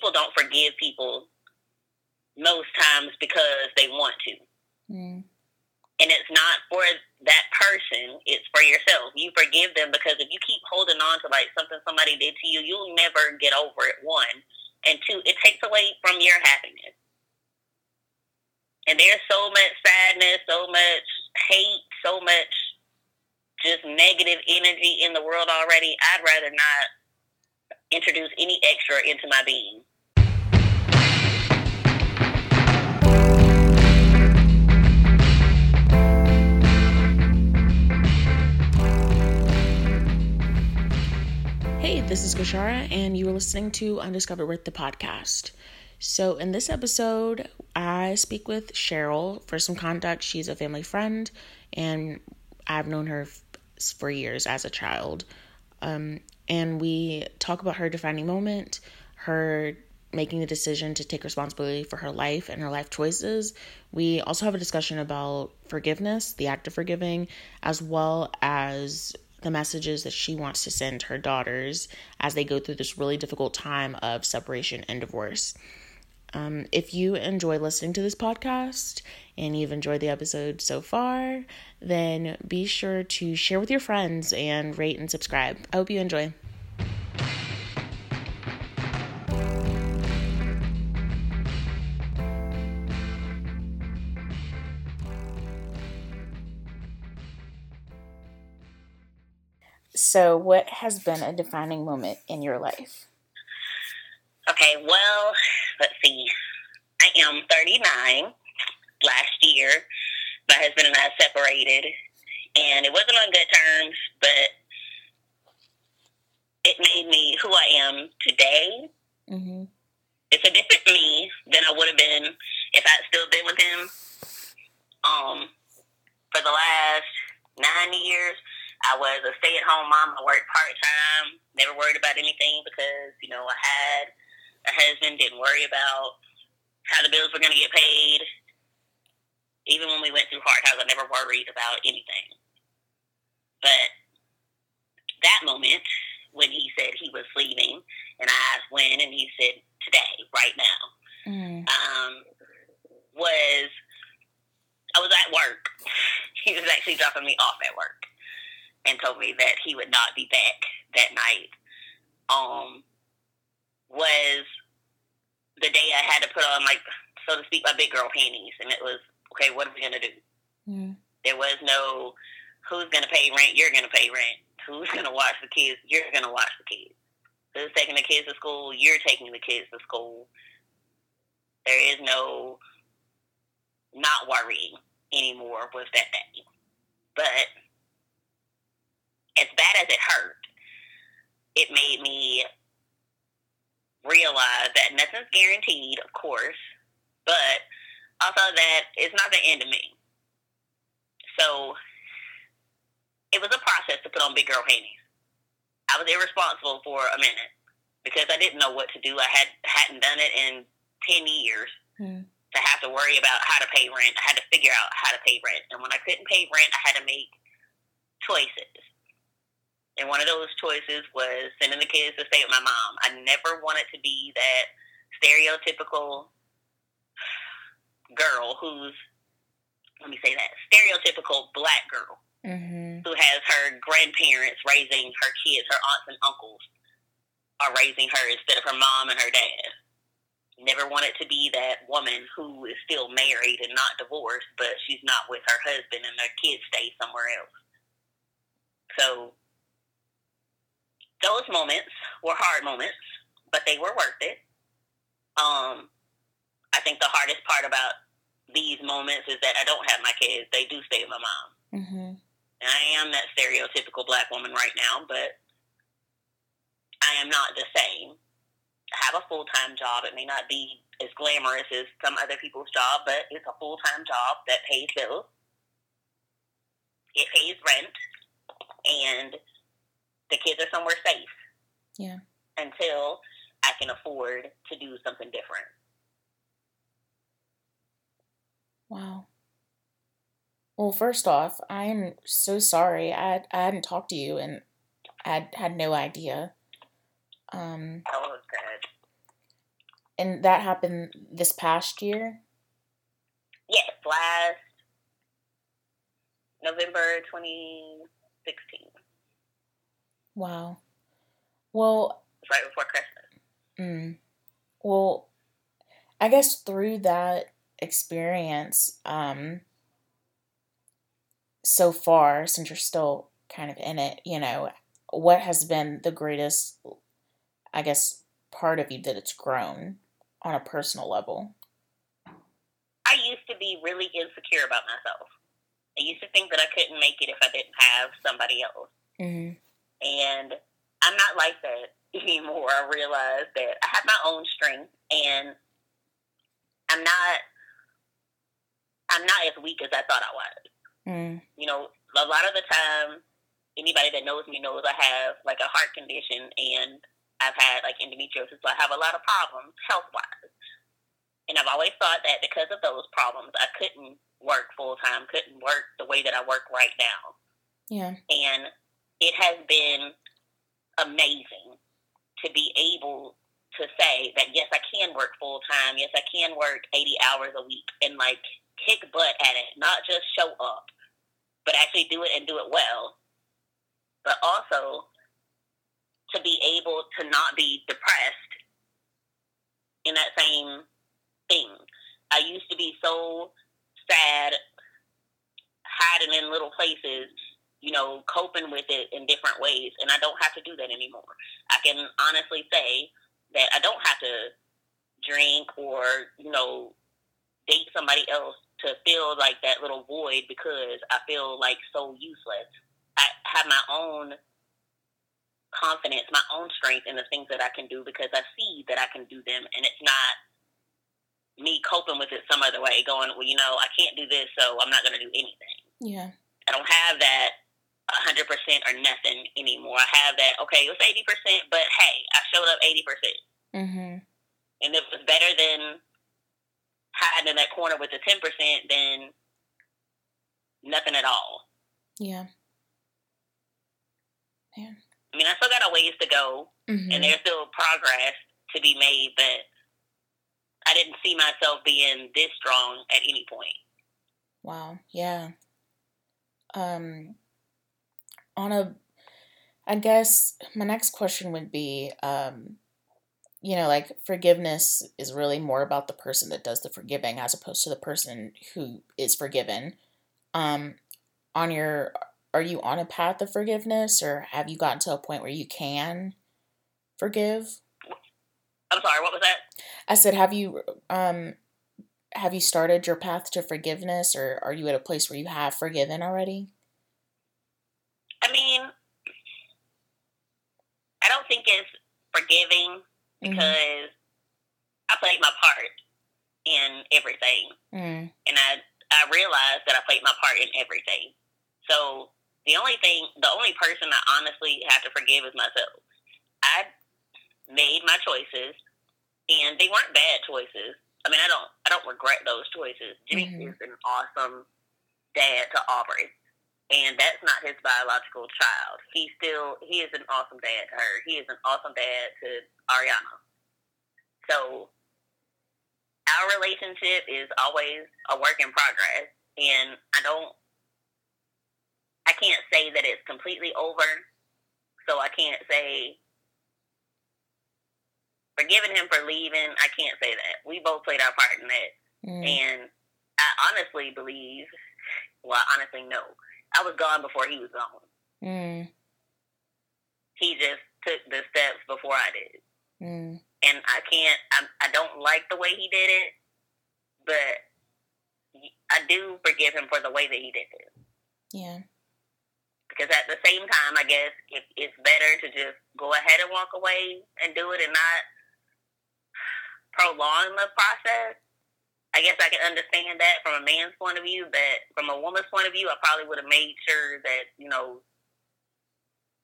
people don't forgive people most times because they want to. Mm. And it's not for that person, it's for yourself. You forgive them because if you keep holding on to like something somebody did to you, you'll never get over it, one. And two, it takes away from your happiness. And there's so much sadness, so much hate, so much just negative energy in the world already. I'd rather not introduce any extra into my being. Hey, this is Goshara, and you are listening to Undiscovered with the podcast. So, in this episode, I speak with Cheryl. For some context, she's a family friend, and I've known her for years as a child. Um, and we talk about her defining moment, her making the decision to take responsibility for her life and her life choices. We also have a discussion about forgiveness, the act of forgiving, as well as the messages that she wants to send her daughters as they go through this really difficult time of separation and divorce. Um, if you enjoy listening to this podcast and you've enjoyed the episode so far, then be sure to share with your friends and rate and subscribe. I hope you enjoy. So, what has been a defining moment in your life? Okay, well, let's see. I am 39. Last year, my husband and I separated, and it wasn't on good terms, but it made me who I am today. Mm-hmm. It's a different me than I would have been if I'd still been with him. Um, for the last nine years, I was a stay at home mom. I worked part time, never worried about anything because, you know, I had a husband, didn't worry about how the bills were going to get paid. Even when we went through hard times, I never worried about anything. But that moment when he said he was leaving, and I asked when, and he said today, right now, mm. um, was I was at work. he was actually dropping me off at work and told me that he would not be back that night um, was the day I had to put on, like, so to speak, my big girl panties. And it was, okay, what are we going to do? Mm. There was no, who's going to pay rent? You're going to pay rent. Who's going to watch the kids? You're going to watch the kids. Who's taking the kids to school? You're taking the kids to school. There is no not worrying anymore with that day. But as bad as it hurt, it made me realize that nothing's guaranteed, of course, but also that it's not the end of me. So it was a process to put on big girl panties. I was irresponsible for a minute because I didn't know what to do. I had hadn't done it in ten years. Mm. To have to worry about how to pay rent, I had to figure out how to pay rent, and when I couldn't pay rent, I had to make choices. And one of those choices was sending the kids to stay with my mom. I never wanted to be that stereotypical girl who's, let me say that, stereotypical black girl mm-hmm. who has her grandparents raising her kids, her aunts and uncles are raising her instead of her mom and her dad. Never wanted to be that woman who is still married and not divorced, but she's not with her husband and their kids stay somewhere else. So those moments were hard moments, but they were worth it. Um, I think the hardest part about these moments is that I don't have my kids; they do stay with my mom. Mm-hmm. And I am that stereotypical black woman right now, but I am not the same. I have a full time job. It may not be as glamorous as some other people's job, but it's a full time job that pays bills. It pays rent, and the kids are somewhere safe. Yeah. Until I can afford to do something different. Wow. Well, first off, I'm so sorry. I I hadn't talked to you and I had no idea. Um, oh, good. And that happened this past year? Yes, last November 2016. Wow. Well, right before Christmas. Mm, well, I guess through that experience, um, so far, since you're still kind of in it, you know, what has been the greatest, I guess, part of you that it's grown on a personal level? I used to be really insecure about myself. I used to think that I couldn't make it if I didn't have somebody else. Mm-hmm. And I'm not like that anymore. I realize that I have my own strength and I'm not I'm not as weak as I thought I was. Mm. You know, a lot of the time anybody that knows me knows I have like a heart condition and I've had like endometriosis, so I have a lot of problems health wise. And I've always thought that because of those problems, I couldn't work full time, couldn't work the way that I work right now. Yeah. And it has been amazing to be able to say that yes, I can work full time. Yes, I can work 80 hours a week and like kick butt at it, not just show up, but actually do it and do it well. But also to be able to not be depressed in that same thing. I used to be so sad, hiding in little places, you know, coping with it in different ways, and I don't have to do that anymore. I can honestly say that I don't have to drink or, you know, date somebody else to fill like that little void because I feel like so useless. I have my own confidence, my own strength in the things that I can do because I see that I can do them, and it's not me coping with it some other way, going, well, you know, I can't do this, so I'm not going to do anything. Yeah. I don't have that 100% or nothing anymore. I have that, okay, it was 80%, but hey, I showed up 80%. Mm-hmm. And if it was better than hiding in that corner with the 10%, then nothing at all. Yeah. Yeah. I mean, I still got a ways to go, mm-hmm. and there's still progress to be made, but I didn't see myself being this strong at any point. Wow. Yeah. Um, on a, I guess my next question would be, um, you know, like forgiveness is really more about the person that does the forgiving as opposed to the person who is forgiven. Um, on your are you on a path of forgiveness or have you gotten to a point where you can forgive? I'm sorry, what was that? I said have you um have you started your path to forgiveness or are you at a place where you have forgiven already? I mean, I don't think it's forgiving mm-hmm. because mm-hmm. I played my part in everything. Mm. And I I realized that I played my part in everything. So the only thing, the only person I honestly have to forgive is myself. I made my choices, and they weren't bad choices. I mean, I don't, I don't regret those choices. Jimmy mm-hmm. is an awesome dad to Aubrey, and that's not his biological child. He still, he is an awesome dad to her. He is an awesome dad to Ariana. So our relationship is always a work in progress, and I don't I can't say that it's completely over. So I can't say forgiving him for leaving. I can't say that. We both played our part in that. Mm. And I honestly believe, well, I honestly know, I was gone before he was gone. Mm. He just took the steps before I did. Mm. And I can't, I, I don't like the way he did it, but I do forgive him for the way that he did it. Yeah. Because at the same time, I guess it, it's better to just go ahead and walk away and do it and not prolong the process. I guess I can understand that from a man's point of view, but from a woman's point of view, I probably would have made sure that, you know,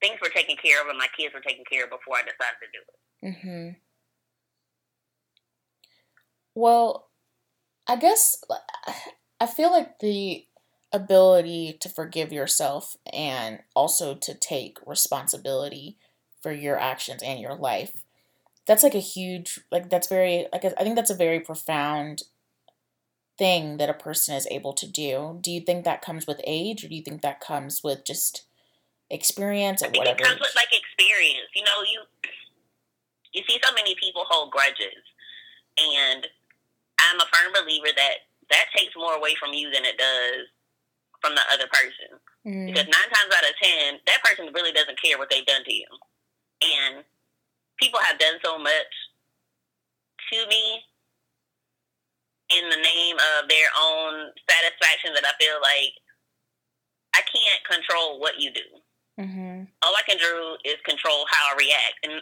things were taken care of and my kids were taken care of before I decided to do it. Mm-hmm. Well, I guess I feel like the ability to forgive yourself and also to take responsibility for your actions and your life that's like a huge like that's very like I think that's a very profound thing that a person is able to do. Do you think that comes with age, or do you think that comes with just experience at whatever? It comes with like experience. You know, you you see so many people hold grudges, and I'm a firm believer that that takes more away from you than it does from the other person. Mm. Because nine times out of ten, that person really doesn't care what they've done to you, and people have done so much to me in the name of their own satisfaction that I feel like I can't control what you do. Mm-hmm. All I can do is control how I react. And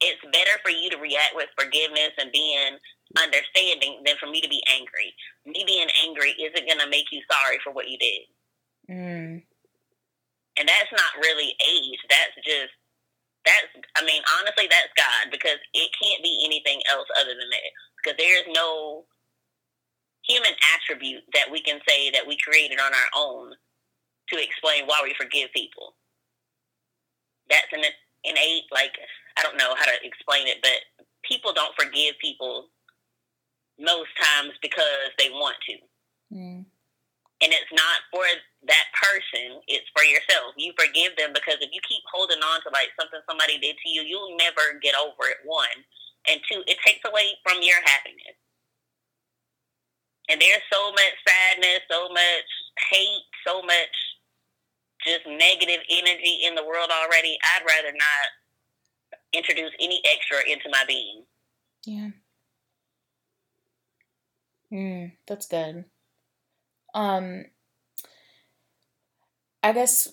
it's better for you to react with forgiveness and being understanding than for me to be angry. Me being angry isn't going to make you sorry for what you did. Mm. And that's not really age. That's just that's I mean honestly that's God because it can't be anything else other than that because there's no human attribute that we can say that we created on our own to explain why we forgive people. That's an innate like I don't know how to explain it, but people don't forgive people most times because they want to. Mm. And it's not for that person, it's for yourself. You forgive them because if you keep holding on to like something somebody did to you, you'll never get over it, one. And two, it takes away from your happiness. And there's so much sadness, so much hate, so much just negative energy in the world already. I'd rather not introduce any extra into my being. Yeah. Mm, that's good. Um, I guess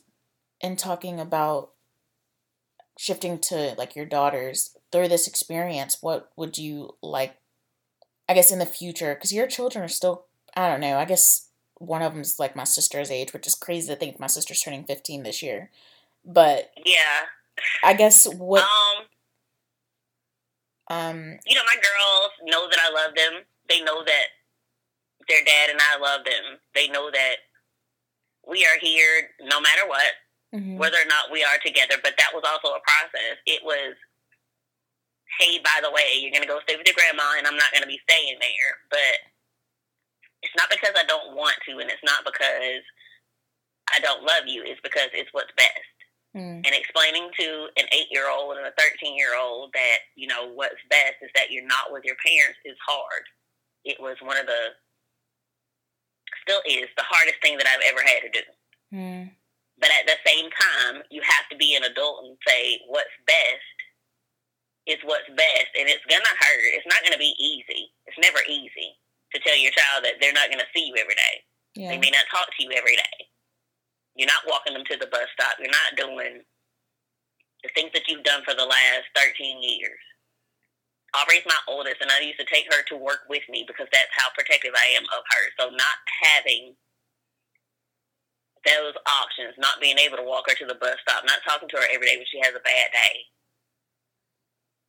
in talking about shifting to like your daughters through this experience, what would you like? I guess in the future, because your children are still, I don't know. I guess one of them's like my sister's age, which is crazy to think my sister's turning fifteen this year. But yeah, I guess what um, um, you know, my girls know that I love them. They know that their dad and I love them. They know that we are here no matter what, mm-hmm. whether or not we are together. But that was also a process. It was, hey, by the way, you're going to go stay with your grandma, and I'm not going to be staying there. But it's not because I don't want to, and it's not because I don't love you. It's because it's what's best. Mm. And explaining to an eight year old and a 13 year old that, you know, what's best is that you're not with your parents is hard. It was one of the still is the hardest thing that I've ever had to do. Mm. But at the same time, you have to be an adult and say what's best is what's best, and it's gonna hurt. It's not gonna be easy. It's never easy to tell your child that they're not gonna see you every day. Yeah. They may not talk to you every day. You're not walking them to the bus stop. You're not doing the things that you've done for the last 13 years. Aubrey's my oldest, and I used to take her to work with me because that's how protective I am of her. So not having those options, not being able to walk her to the bus stop, not talking to her every day when she has a bad day,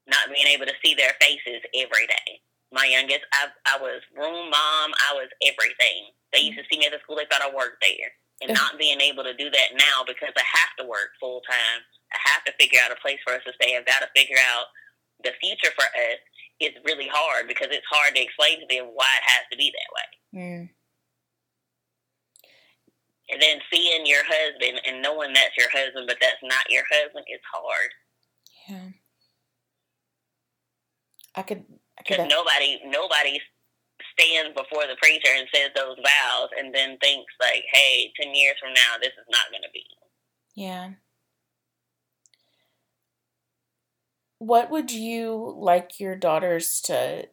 not being able to see their faces every day. My youngest, I, I was room mom. I was everything. They used to see me at the school. They thought I worked there. And not being able to do that now because I have to work full time. I have to figure out a place for us to stay. I've got to figure out the future for us is really hard because it's hard to explain to them why it has to be that way. Mm. And then seeing your husband and knowing that's your husband, but that's not your husband, is hard. Yeah. I could. Because nobody, nobody stands before the preacher and says those vows, and then thinks like, "Hey, ten years from now, this is not going to be." Yeah. what would you like your daughters to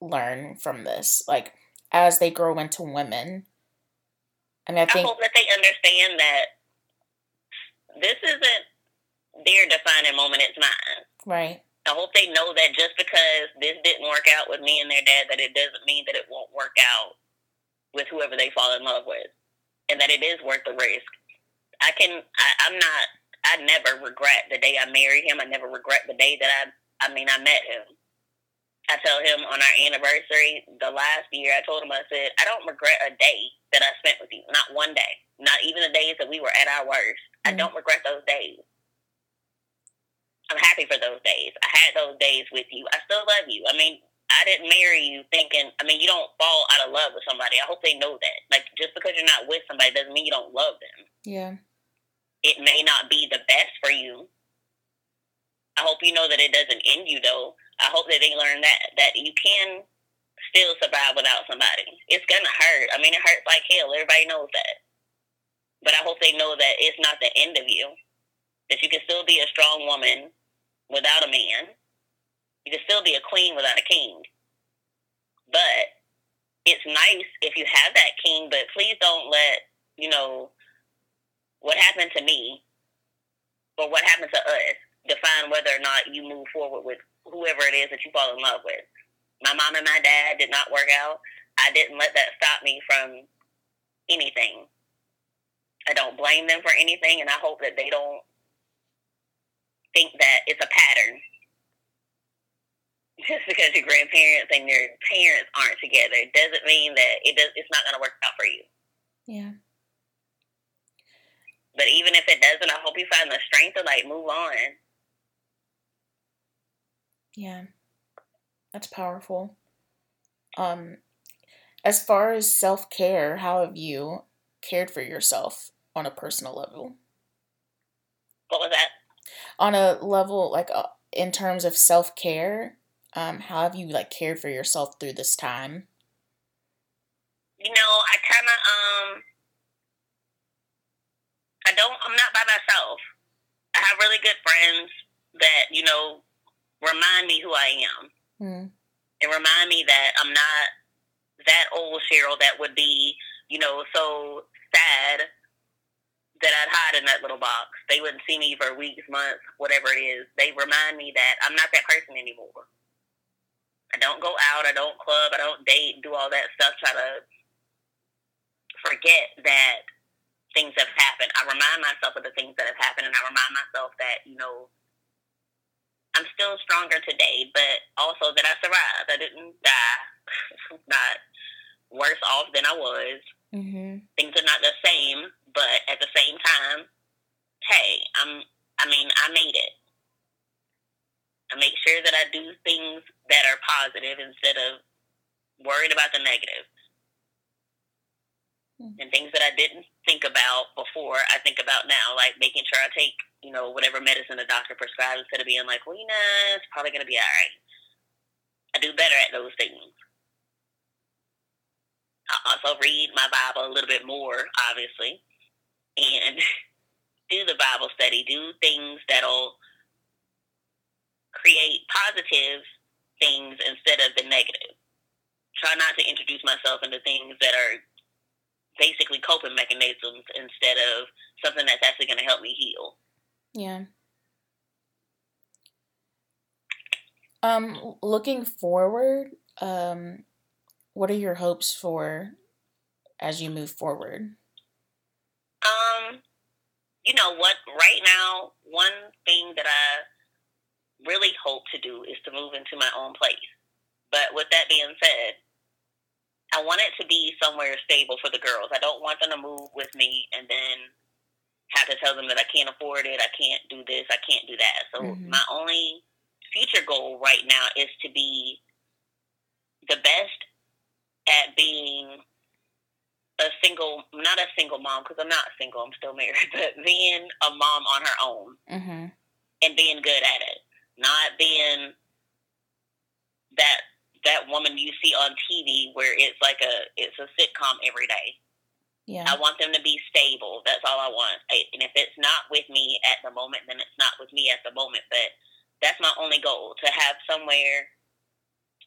learn from this like as they grow into women and i, think, I hope that they understand that this isn't their defining moment it's mine right i hope they know that just because this didn't work out with me and their dad that it doesn't mean that it won't work out with whoever they fall in love with and that it is worth the risk i can I, i'm not I never regret the day I married him. I never regret the day that I, I mean, I met him. I tell him on our anniversary, the last year, I told him, I said, I don't regret a day that I spent with you. Not one day. Not even the days that we were at our worst. Mm-hmm. I don't regret those days. I'm happy for those days. I had those days with you. I still love you. I mean, I didn't marry you thinking, I mean, you don't fall out of love with somebody. I hope they know that. Like, just because you're not with somebody doesn't mean you don't love them. Yeah. It may not be the best for you. I hope you know that it doesn't end you, though. I hope that they learn that, that you can still survive without somebody. It's going to hurt. I mean, it hurts like hell. Everybody knows that. But I hope they know that it's not the end of you. That you can still be a strong woman without a man you can still be a queen without a king. But it's nice if you have that king, but please don't let, you know, what happened to me or what happened to us define whether or not you move forward with whoever it is that you fall in love with. My mom and my dad did not work out. I didn't let that stop me from anything. I don't blame them for anything, and I hope that they don't think that it's a pattern just because your grandparents and your parents aren't together doesn't mean that it does it's not going to work out for you. Yeah. But even if it doesn't, I hope you find the strength to like move on. Yeah. That's powerful. Um as far as self-care, how have you cared for yourself on a personal level? What was that? On a level like uh, in terms of self-care, um, how have you like cared for yourself through this time? You know, I kind of um, I don't. I'm not by myself. I have really good friends that you know remind me who I am, mm. and remind me that I'm not that old Cheryl that would be, you know, so sad that I'd hide in that little box. They wouldn't see me for weeks, months, whatever it is. They remind me that I'm not that person anymore. I don't go out. I don't club. I don't date. Do all that stuff. Try to forget that things have happened. I remind myself of the things that have happened, and I remind myself that you know I'm still stronger today, but also that I survived. I didn't die. not worse off than I was. Mm-hmm. Things are not the same, but at the same time, hey, I'm. I mean, I made it. I make sure that I do things that are positive instead of worried about the negative. Mm-hmm. And things that I didn't think about before, I think about now, like making sure I take, you know, whatever medicine the doctor prescribes instead of being like, well, you know, it's probably going to be all right. I do better at those things. I also read my Bible a little bit more, obviously, and do the Bible study, do things that'll create positive things instead of the negative. Try not to introduce myself into things that are basically coping mechanisms instead of something that's actually going to help me heal. Yeah. Um, looking forward, um, what are your hopes for as you move forward? You know what? Right now, one thing that I really hope to do is to move into my own place. But with that being said, I want it to be somewhere stable for the girls. I don't want them to move with me and then have to tell them that I can't afford it, I can't do this, I can't do that. So mm-hmm. my only future goal right now is to be the best at being a single, not a single mom because I'm not single, I'm still married, but being a mom on her own mm-hmm. and being good at it not being that that woman you see on TV where it's like a it's a sitcom every day. Yeah. I want them to be stable. That's all I want. And if it's not with me at the moment, then it's not with me at the moment. But that's my only goal to have somewhere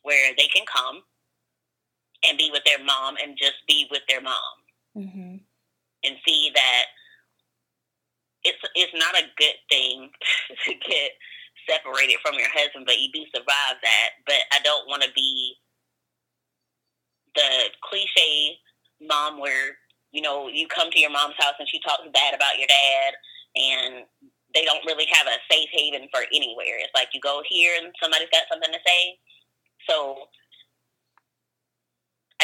where they can come and be with their mom and just be with their mom mm-hmm. and see that it's it's not a good thing to get separated from your husband, but you do survive that. But I don't want to be the cliche mom where you know you come to your mom's house and she talks bad about your dad, and they don't really have a safe haven for anywhere. It's like you go here and somebody's got something to say. So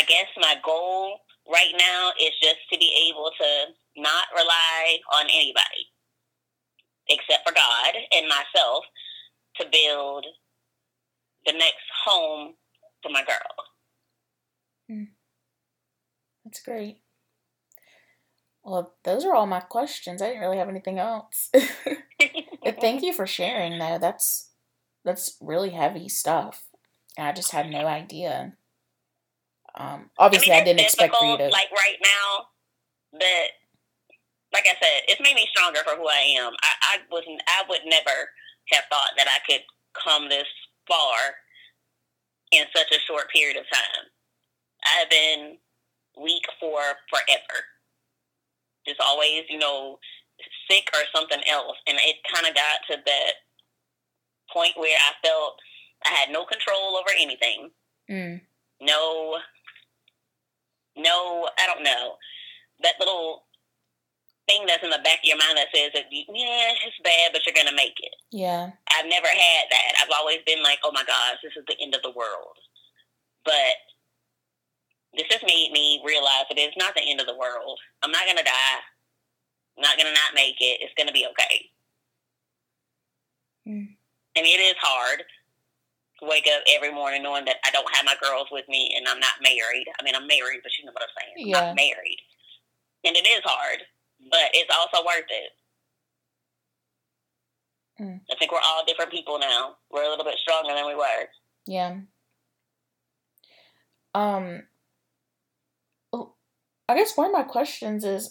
I guess my goal right now is just to be able to not rely on anybody except for God and myself to build the next home for my girl. Hmm. That's great. Well, those are all my questions. I didn't really have anything else. thank you for sharing though. That's that's really heavy stuff. I just had no idea. Um, obviously, I, mean, I didn't expect for you to like right now. But like I said, it's made me stronger for who I am. I, I wasn't. I would never have thought that I could come this far in such a short period of time. I've been weak for forever. Just always, you know, sick or something else. And it kind of got to that point where I felt I had no control over anything. Mm. No, no, I don't know. That little thing that's in the back of your mind that says that, yeah, it's bad, but you're going to make it. Yeah. I've never had that. I've always been like, oh my gosh, this is the end of the world. But this has made me realize that it's not the end of the world. I'm not going to die. I'm not going to not make it. It's going to be okay. Mm. And it is hard wake up every morning knowing that I don't have my girls with me and I'm not married. I mean, I'm married, but you know what I'm saying. Yeah. I'm married. And it is hard, but it's also worth it. Mm. I think we're all different people now. We're a little bit stronger than we were. Yeah. Um, I guess one of my questions is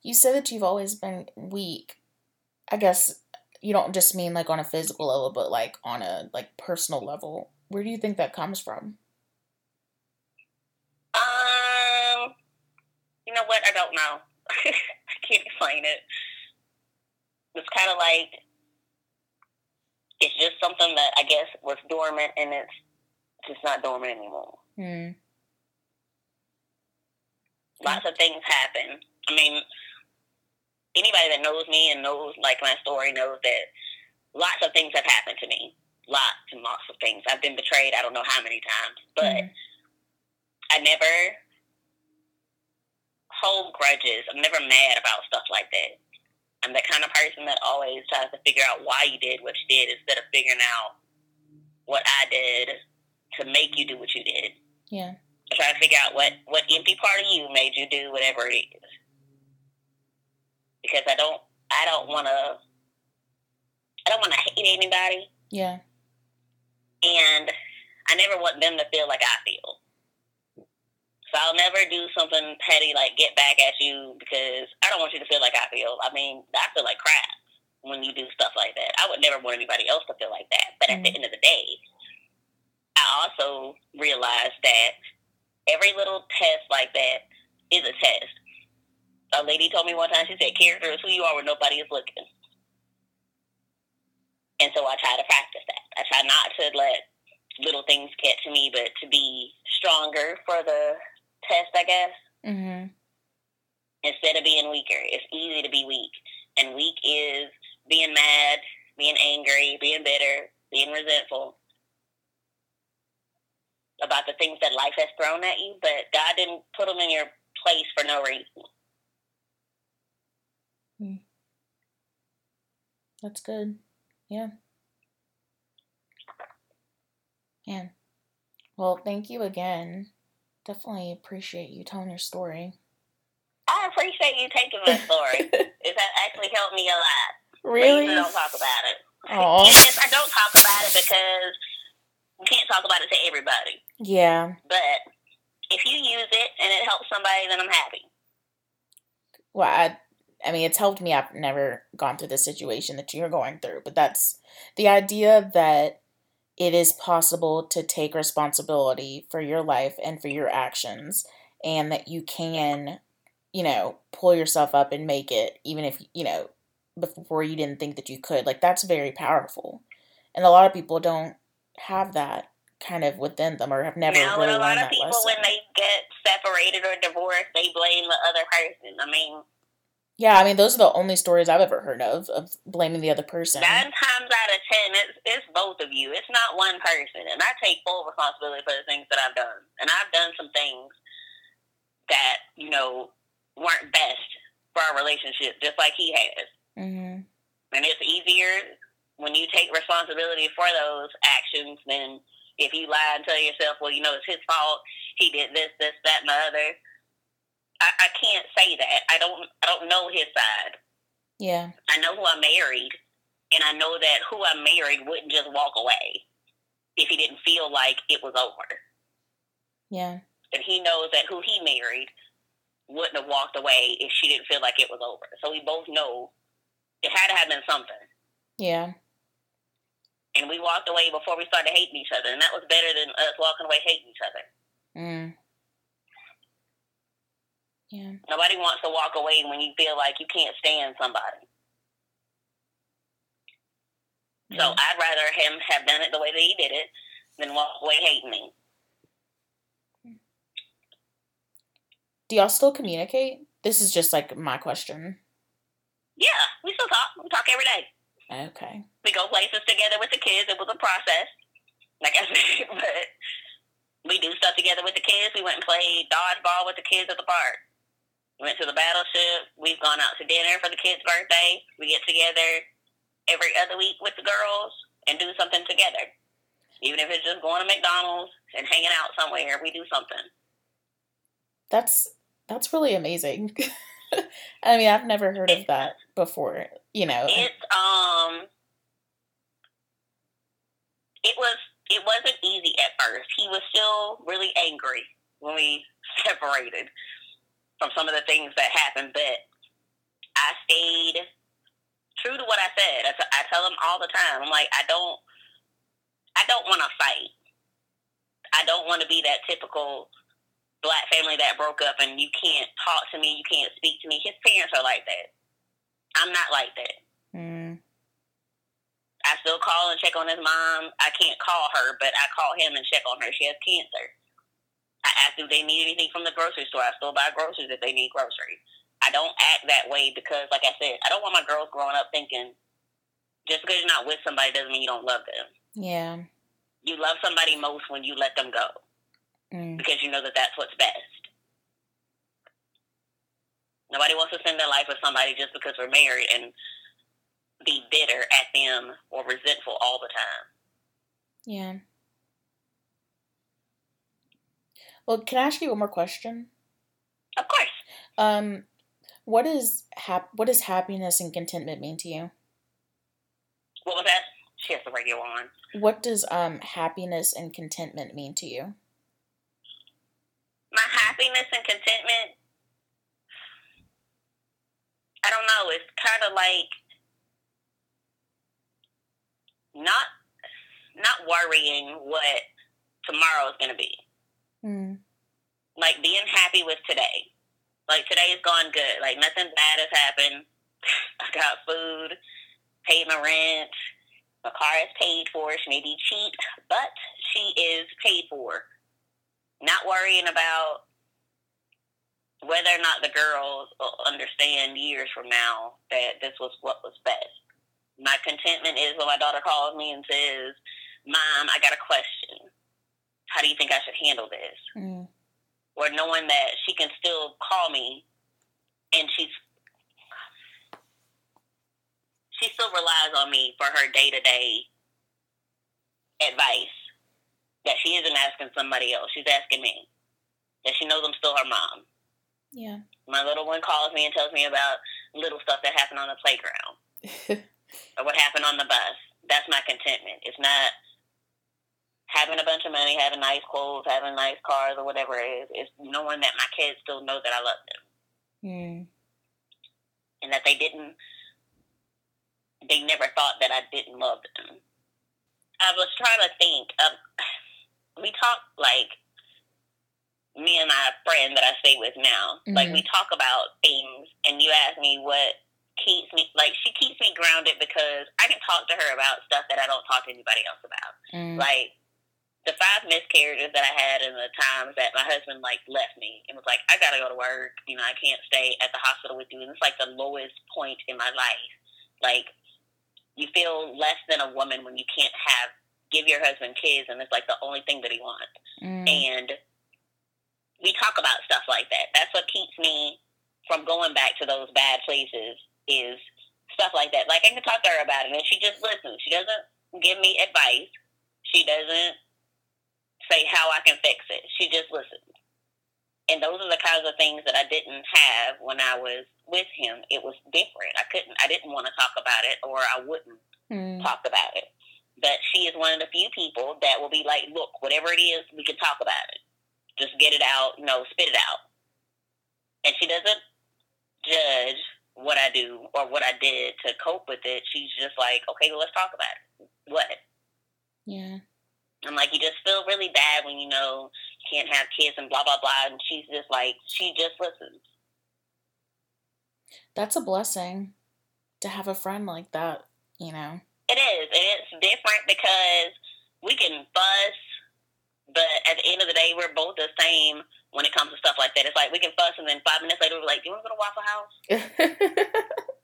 you said that you've always been weak. I guess you don't just mean like on a physical level, but like on a like personal level. Where do you think that comes from? Um, you know what? I don't know. I can't explain it. It's kind of like it's just something that I guess was dormant and it's just not dormant anymore. Hmm. Lots of things happen. I mean, anybody that knows me and knows like my story knows that lots of things have happened to me. Lots and lots of things. I've been betrayed. I don't know how many times, but mm. I never hold grudges. I'm never mad about stuff like that. I'm the kind of person that always tries to figure out why you did what you did instead of figuring out what I did to make you do what you did. Yeah. I try to figure out what what empty part of you made you do whatever it is because I don't I don't want to I don't want to hate anybody. Yeah. And I never want them to feel like I feel. So I'll never do something petty like get back at you because I don't want you to feel like I feel. I mean, I feel like crap when you do stuff like that. I would never want anybody else to feel like that. But mm-hmm. at the mm-hmm. end of the day, I also realized that every little test like that is a test a lady told me one time, she said, character is who you are when nobody is looking. And so I try to practice that. I try not to let little things get to me, but to be stronger for the test, I guess. Mm-hmm. Instead of being weaker. It's easy to be weak. And weak is being mad, being angry, being bitter, being resentful about the things that life has thrown at you, but God didn't put them in your place for no reason. Hmm. That's good. Yeah. Man. Well, thank you again. Definitely appreciate you telling your story. I appreciate you taking my story. it actually helped me a lot. Really? I don't talk about it. Oh. Yes, I don't talk about it because we can't talk about it to everybody. Yeah. But if you use it and it helps somebody, then I'm happy. Well, I I mean, it's helped me. I've never gone through the situation that you're going through, but that's the idea that it is possible to take responsibility for your life and for your actions, and that you can, you know, pull yourself up and make it, even if, you know, before you didn't think that you could. Like, that's very powerful. And a lot of people don't have that kind of within them or have never really a lot of people, lesson. when they get separated or divorced, they blame the other person. I mean, yeah, I mean, those are the only stories I've ever heard of of blaming the other person. Nine times out of ten, it's, it's both of you. It's not one person, and I take full responsibility for the things that I've done. And I've done some things that you know weren't best for our relationship, just like he has. Mm-hmm. And it's easier when you take responsibility for those actions, then if you lie and tell yourself, well, you know, it's his fault, he did this, this, that, and the other. I, I can't say that. I don't. I don't know his side. Yeah. I know who I married, and I know that who I married wouldn't just walk away if he didn't feel like it was over. Yeah. And he knows that who he married wouldn't have walked away if she didn't feel like it was over. So we both know it had to have been something. Yeah. And we walked away before we started hating each other, and that was better than us walking away hating each other. Mm. Yeah. Nobody wants to walk away when you feel like you can't stand somebody. Yeah. So I'd rather him have done it the way that he did it than walk away hating me. Do y'all still communicate? This is just like my question. Yeah, we still talk. We talk every day. Okay. We go places together with the kids. It was a process, like I said, but we do stuff together with the kids. We went and played dodgeball with the kids at the park. We went to the battleship. We've gone out to dinner for the kids' birthday. We get together every other week with the girls and do something together. Even if it's just going to McDonald's and hanging out somewhere, we do something. That's that's really amazing. I mean, I've never heard of that before. You know, it's um, it was it wasn't easy at first. He was still really angry when we separated from some of the things that happened, but I stayed true to what I said. I, t- I tell him all the time. I'm like, I don't, I don't want to fight. I don't want to be that typical black family that broke up and you can't talk to me, you can't speak to me. His parents are like that. I'm not like that. Mm. I still call and check on his mom. I can't call her, but I call him and check on her. She has cancer. I ask if they need anything from the grocery store. I still buy groceries if they need groceries. I don't act that way because, like I said, I don't want my girls growing up thinking just because you're not with somebody doesn't mean you don't love them. Yeah. You love somebody most when you let them go mm. because you know that that's what's best. Nobody wants to spend their life with somebody just because we're married and be bitter at them or resentful all the time. Yeah. Well, can I ask you one more question? Of course. Um, what is hap- What does happiness and contentment mean to you? What was that? She has the radio on. What does um happiness and contentment mean to you? my happiness and contentment, I don't know, it's kind of like not not worrying what tomorrow is going to be. Mm. Like being happy with today. Like today has gone good. Like nothing bad has happened. I got food, paid my rent, my car is paid for. She may be cheap, but she is paid for not worrying about whether or not the girls understand years from now that this was what was best. My contentment is when my daughter calls me and says, Mom, I got a question. How do you think I should handle this? Mm. Or knowing that she can still call me and she's she still relies on me for her day to day advice that she isn't asking somebody else. She's asking me. That she knows I'm still her mom. Yeah. My little one calls me and tells me about little stuff that happened on the playground or what happened on the bus. That's my contentment. It's not having a bunch of money, having nice clothes, having nice cars, or whatever it is. It's knowing that my kids still know that I love them. Mm. And that they didn't, they never thought that I didn't love them. I was trying to think of we talk like me and my friend that I stay with now. Mm-hmm. Like we talk about things, and you ask me what keeps me like she keeps me grounded because I can talk to her about stuff that I don't talk to anybody else about. Mm. Like the five miscarriages that I had and the times that my husband like left me and was like, I gotta go to work, you know, I can't stay at the hospital with you and it's like the lowest point in my life. Like you feel less than a woman when you can't have give your husband kids and it's like the only thing that he wants. Mm. And we talk about stuff like that. That's what keeps me from going back to those bad places is stuff like that. Like I can talk to her about it, and she just listens. She doesn't give me advice. She doesn't say how I can fix it. She just listens. And those are the kinds of things that I didn't have when I was with him. It was different. I couldn't. I didn't want to talk about it, or I wouldn't mm. talk about it. But she is one of the few people that will be like, "Look, whatever it is, we can talk about it. Just get it out. You know, spit it out." And she doesn't judge what I do or what I did to cope with it. She's just like, "Okay, well, let's talk about it. What?" Yeah. I'm like, you just feel really bad when you know you can't have kids and blah blah blah. And she's just like, she just listens. That's a blessing to have a friend like that. You know. It is, and it's different because we can fuss, but at the end of the day, we're both the same when it comes to stuff like that. It's like we can fuss, and then five minutes later, we're like, "Do you want to go to Waffle House?"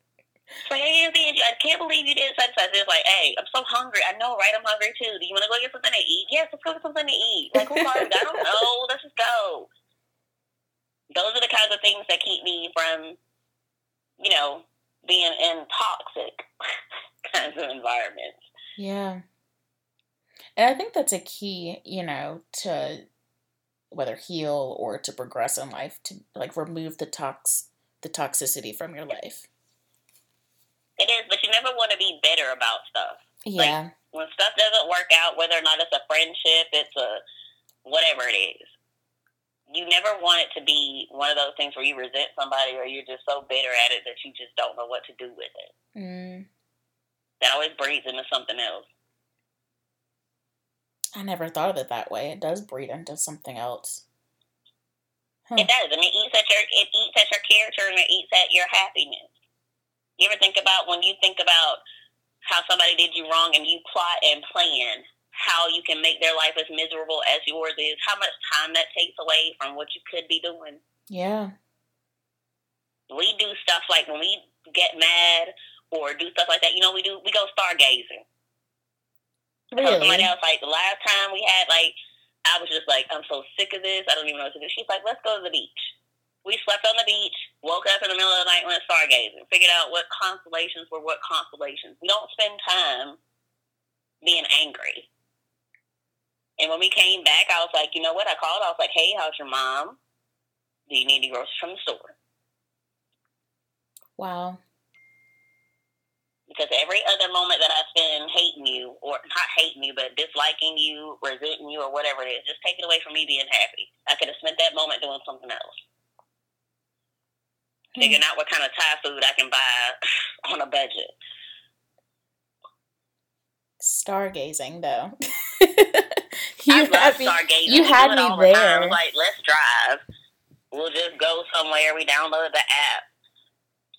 So hey, I can't believe you did such such. It's like, hey, I'm so hungry. I know, right? I'm hungry too. Do you want to go get something to eat? Yes, let's go get something to eat. Like, hungry? I don't know. Let's just go. Those are the kinds of things that keep me from, you know, being in toxic kinds of environments. Yeah. And I think that's a key, you know, to whether heal or to progress in life, to like remove the tox the toxicity from your life. It is, but you never want to be bitter about stuff. Yeah. Like, when stuff doesn't work out, whether or not it's a friendship, it's a whatever it is, you never want it to be one of those things where you resent somebody or you're just so bitter at it that you just don't know what to do with it. Mm. That always breeds into something else. I never thought of it that way. It does breed into something else. Huh. It does, and it eats at your it eats at your character and it eats at your happiness. You ever think about when you think about how somebody did you wrong and you plot and plan how you can make their life as miserable as yours is, how much time that takes away from what you could be doing? Yeah. We do stuff like when we get mad or do stuff like that, you know, we do we go stargazing. Really? Somebody else like the last time we had like I was just like, I'm so sick of this, I don't even know what to do. She's like, Let's go to the beach. We slept on the beach, woke up in the middle of the night, went stargazing, figured out what constellations were what constellations. We don't spend time being angry. And when we came back, I was like, you know what? I called. I was like, hey, how's your mom? Do you need any groceries from the store? Wow. Because every other moment that I spend hating you, or not hating you, but disliking you, resenting you, or whatever it is, just take it away from me being happy. I could have spent that moment doing something else figuring out what kind of Thai food I can buy on a budget. Stargazing, though. you love stargazing. You had me the there. The like, let's drive. We'll just go somewhere. We download the app,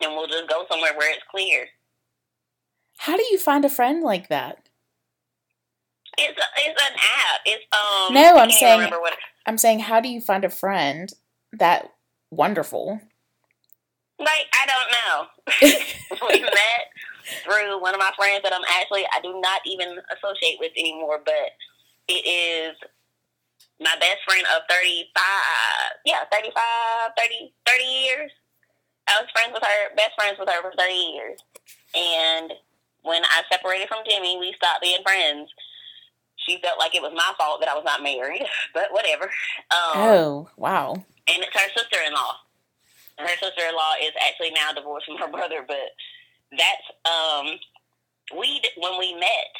and we'll just go somewhere where it's clear. How do you find a friend like that? It's a, it's an app. It's um. No, I'm saying. I'm saying, how do you find a friend that wonderful? Like, I don't know. we met through one of my friends that I'm actually, I do not even associate with anymore, but it is my best friend of 35, yeah, 35, 30, 30 years. I was friends with her, best friends with her for 30 years. And when I separated from Jimmy, we stopped being friends. She felt like it was my fault that I was not married, but whatever. Um, oh, wow. And it's her sister in law her sister in law is actually now divorced from her brother, but that's um we when we met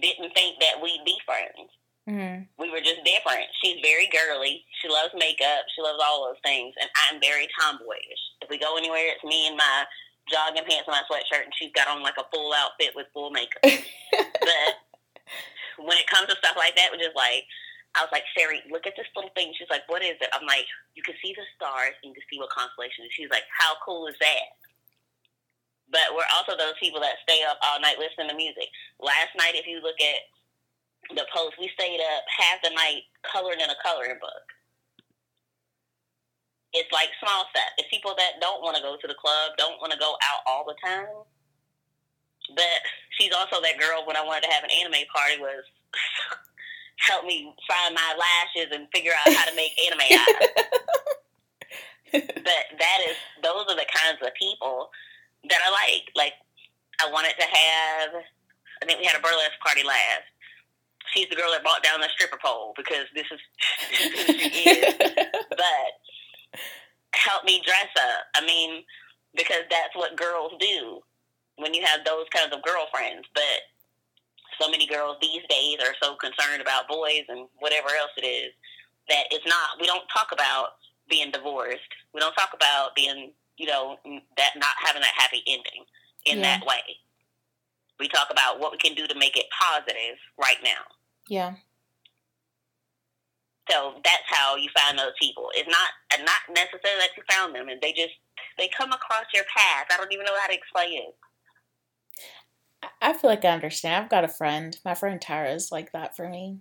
didn't think that we'd be friends. Mm-hmm. We were just different. She's very girly. She loves makeup. She loves all those things, and I'm very tomboyish. If we go anywhere, it's me in my jogging pants and my sweatshirt, and she's got on like a full outfit with full makeup. but when it comes to stuff like that, we're just like I was like, Sherry, look at this little thing. She's like, what is it? I'm like, you can see the stars and you can see what constellation. She's like, how cool is that? But we're also those people that stay up all night listening to music. Last night, if you look at the post, we stayed up half the night coloring in a coloring book. It's like small stuff. It's people that don't want to go to the club, don't want to go out all the time. But she's also that girl when I wanted to have an anime party was help me find my lashes and figure out how to make anime eyes. but that is those are the kinds of people that I like. Like I wanted to have. I think we had a burlesque party last. She's the girl that brought down the stripper pole because this is who she is. but help me dress up. I mean, because that's what girls do when you have those kinds of girlfriends. But so many girls these days are so concerned about boys and whatever else it is that it's not. We don't talk about being divorced. We don't talk about being, you know, that not having that happy ending in yeah. that way. We talk about what we can do to make it positive right now. Yeah. So that's how you find those people. It's not not necessarily that you found them, and they just they come across your path. I don't even know how to explain it. I feel like I understand. I've got a friend. My friend Tara's like that for me.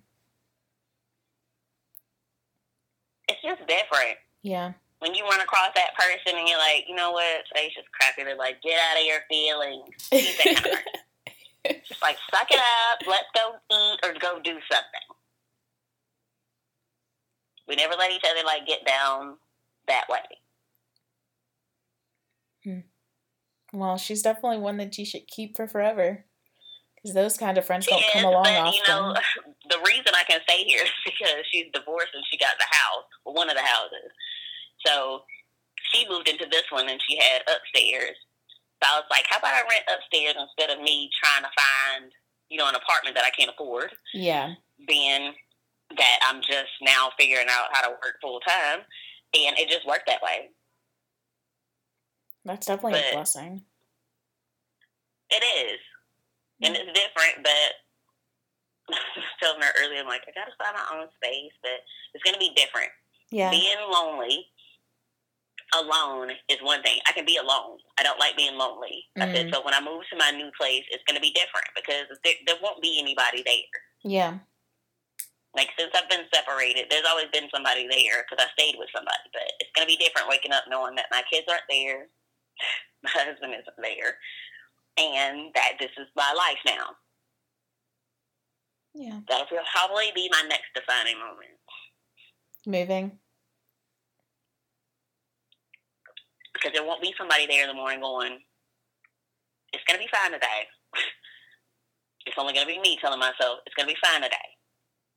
It's just different. Yeah. When you run across that person and you're like, you know what, today's just crappy. They're like, get out of your feelings. just like, suck it up. Let's go eat or go do something. We never let each other like get down that way. Hmm. Well, she's definitely one that you should keep for forever. Because those kind of friends don't come along but, often. You know, the reason I can stay here is because she's divorced and she got the house, one of the houses. So she moved into this one and she had upstairs. So I was like, how about I rent upstairs instead of me trying to find, you know, an apartment that I can't afford? Yeah. Being that I'm just now figuring out how to work full time. And it just worked that way. That's definitely but a blessing. It is. And it's different, but I was telling her earlier, I'm like, I gotta find my own space, but it's gonna be different. Yeah. Being lonely alone is one thing. I can be alone. I don't like being lonely. Mm. I said, mm. so when I move to my new place, it's gonna be different because there, there won't be anybody there. Yeah. Like since I've been separated, there's always been somebody there because I stayed with somebody. But it's gonna be different waking up knowing that my kids aren't there, my husband isn't there, and that this is my life now. Yeah. That'll probably be my next defining moment. Moving. Because there won't be somebody there in the morning going, it's going to be fine today. it's only going to be me telling myself, it's going to be fine today.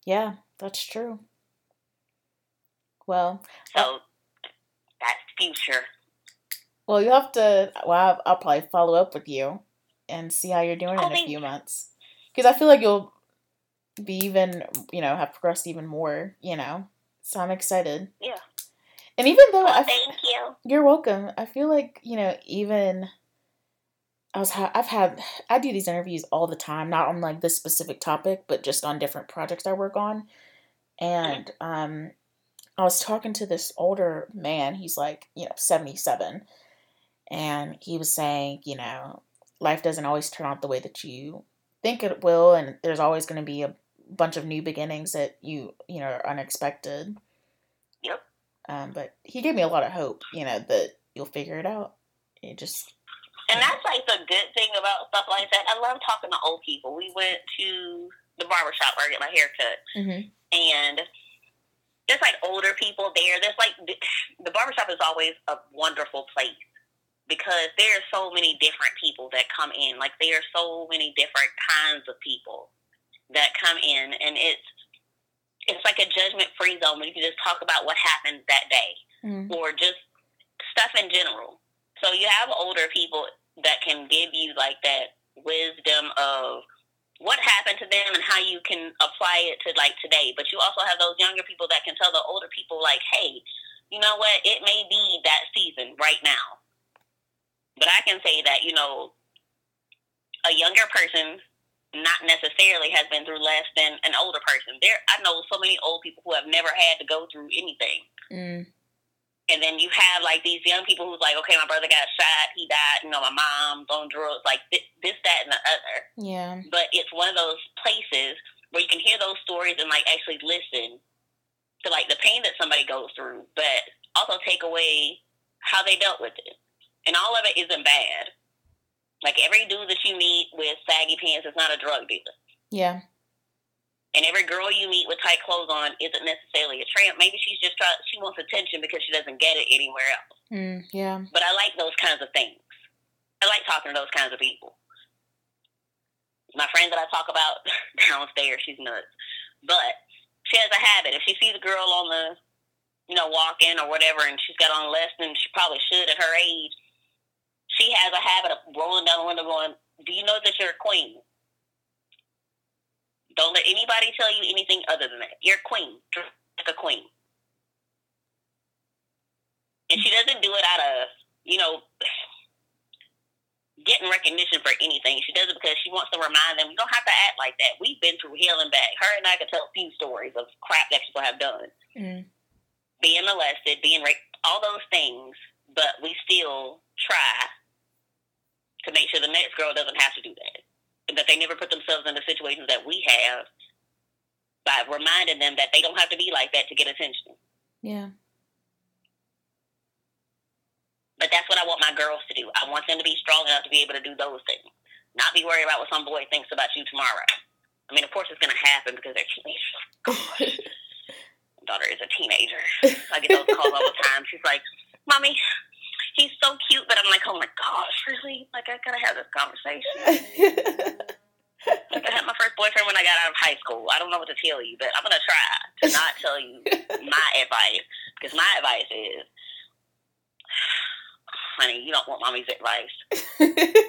Yeah, that's true. Well, uh so that's future. Well, you have to. Well, I'll, probably follow up with you and see how you're doing oh, in a few you. months. Because I feel like you'll be even, you know, have progressed even more. You know, so I'm excited. Yeah. And even though well, I, thank you, you're welcome. I feel like you know, even I was ha- I've had I do these interviews all the time, not on like this specific topic, but just on different projects I work on. And um, I was talking to this older man. He's like you know seventy seven, and he was saying, you know, life doesn't always turn out the way that you think it will, and there's always going to be a bunch of new beginnings that you you know are unexpected. Yep. Um, but he gave me a lot of hope, you know, that you'll figure it out. It just. And that's like the good thing about stuff like that. I love talking to old people. We went to the barbershop where I get my hair cut. Mm-hmm. And there's like older people there. There's like, the barbershop is always a wonderful place because there are so many different people that come in. Like there are so many different kinds of people that come in, and it's it's like a judgment free zone you can just talk about what happened that day mm. or just stuff in general. So you have older people that can give you like that wisdom of what happened to them and how you can apply it to like today. But you also have those younger people that can tell the older people like, hey, you know what, it may be that season right now but I can say that, you know, a younger person not necessarily has been through less than an older person. There, I know so many old people who have never had to go through anything. Mm. And then you have like these young people who's like, okay, my brother got shot, he died. You know, my mom's on drugs, like this, this, that, and the other. Yeah. But it's one of those places where you can hear those stories and like actually listen to like the pain that somebody goes through, but also take away how they dealt with it and all of it isn't bad. Like every dude that you meet with saggy pants is not a drug dealer. Yeah. And every girl you meet with tight clothes on isn't necessarily a tramp. Maybe she's just try she wants attention because she doesn't get it anywhere else. Mm, yeah. But I like those kinds of things. I like talking to those kinds of people. My friend that I talk about downstairs, she's nuts. But she has a habit. If she sees a girl on the, you know, walking or whatever, and she's got on less than she probably should at her age, she has a habit of rolling down the window going, Do you know that you're a queen? Don't let anybody tell you anything other than that. You're a queen. Like a queen. And she doesn't do it out of, you know, getting recognition for anything. She does it because she wants to remind them, you don't have to act like that. We've been through hell and back. Her and I could tell a few stories of crap that people have done. Mm. Being molested, being raped, all those things, but we still try to make sure the next girl doesn't have to do that. And that they never put themselves in the situations that we have by reminding them that they don't have to be like that to get attention. Yeah. But that's what I want my girls to do. I want them to be strong enough to be able to do those things. Not be worried about what some boy thinks about you tomorrow. I mean, of course, it's going to happen because they're teenagers. my daughter is a teenager. I get those calls all the time. She's like, Mommy, he's so cute, but I'm like, oh my gosh, really? Like, I gotta have this conversation. like, I had my first boyfriend when I got out of high school. I don't know what to tell you, but I'm gonna try to not tell you my advice because my advice is, honey, you don't want mommy's advice.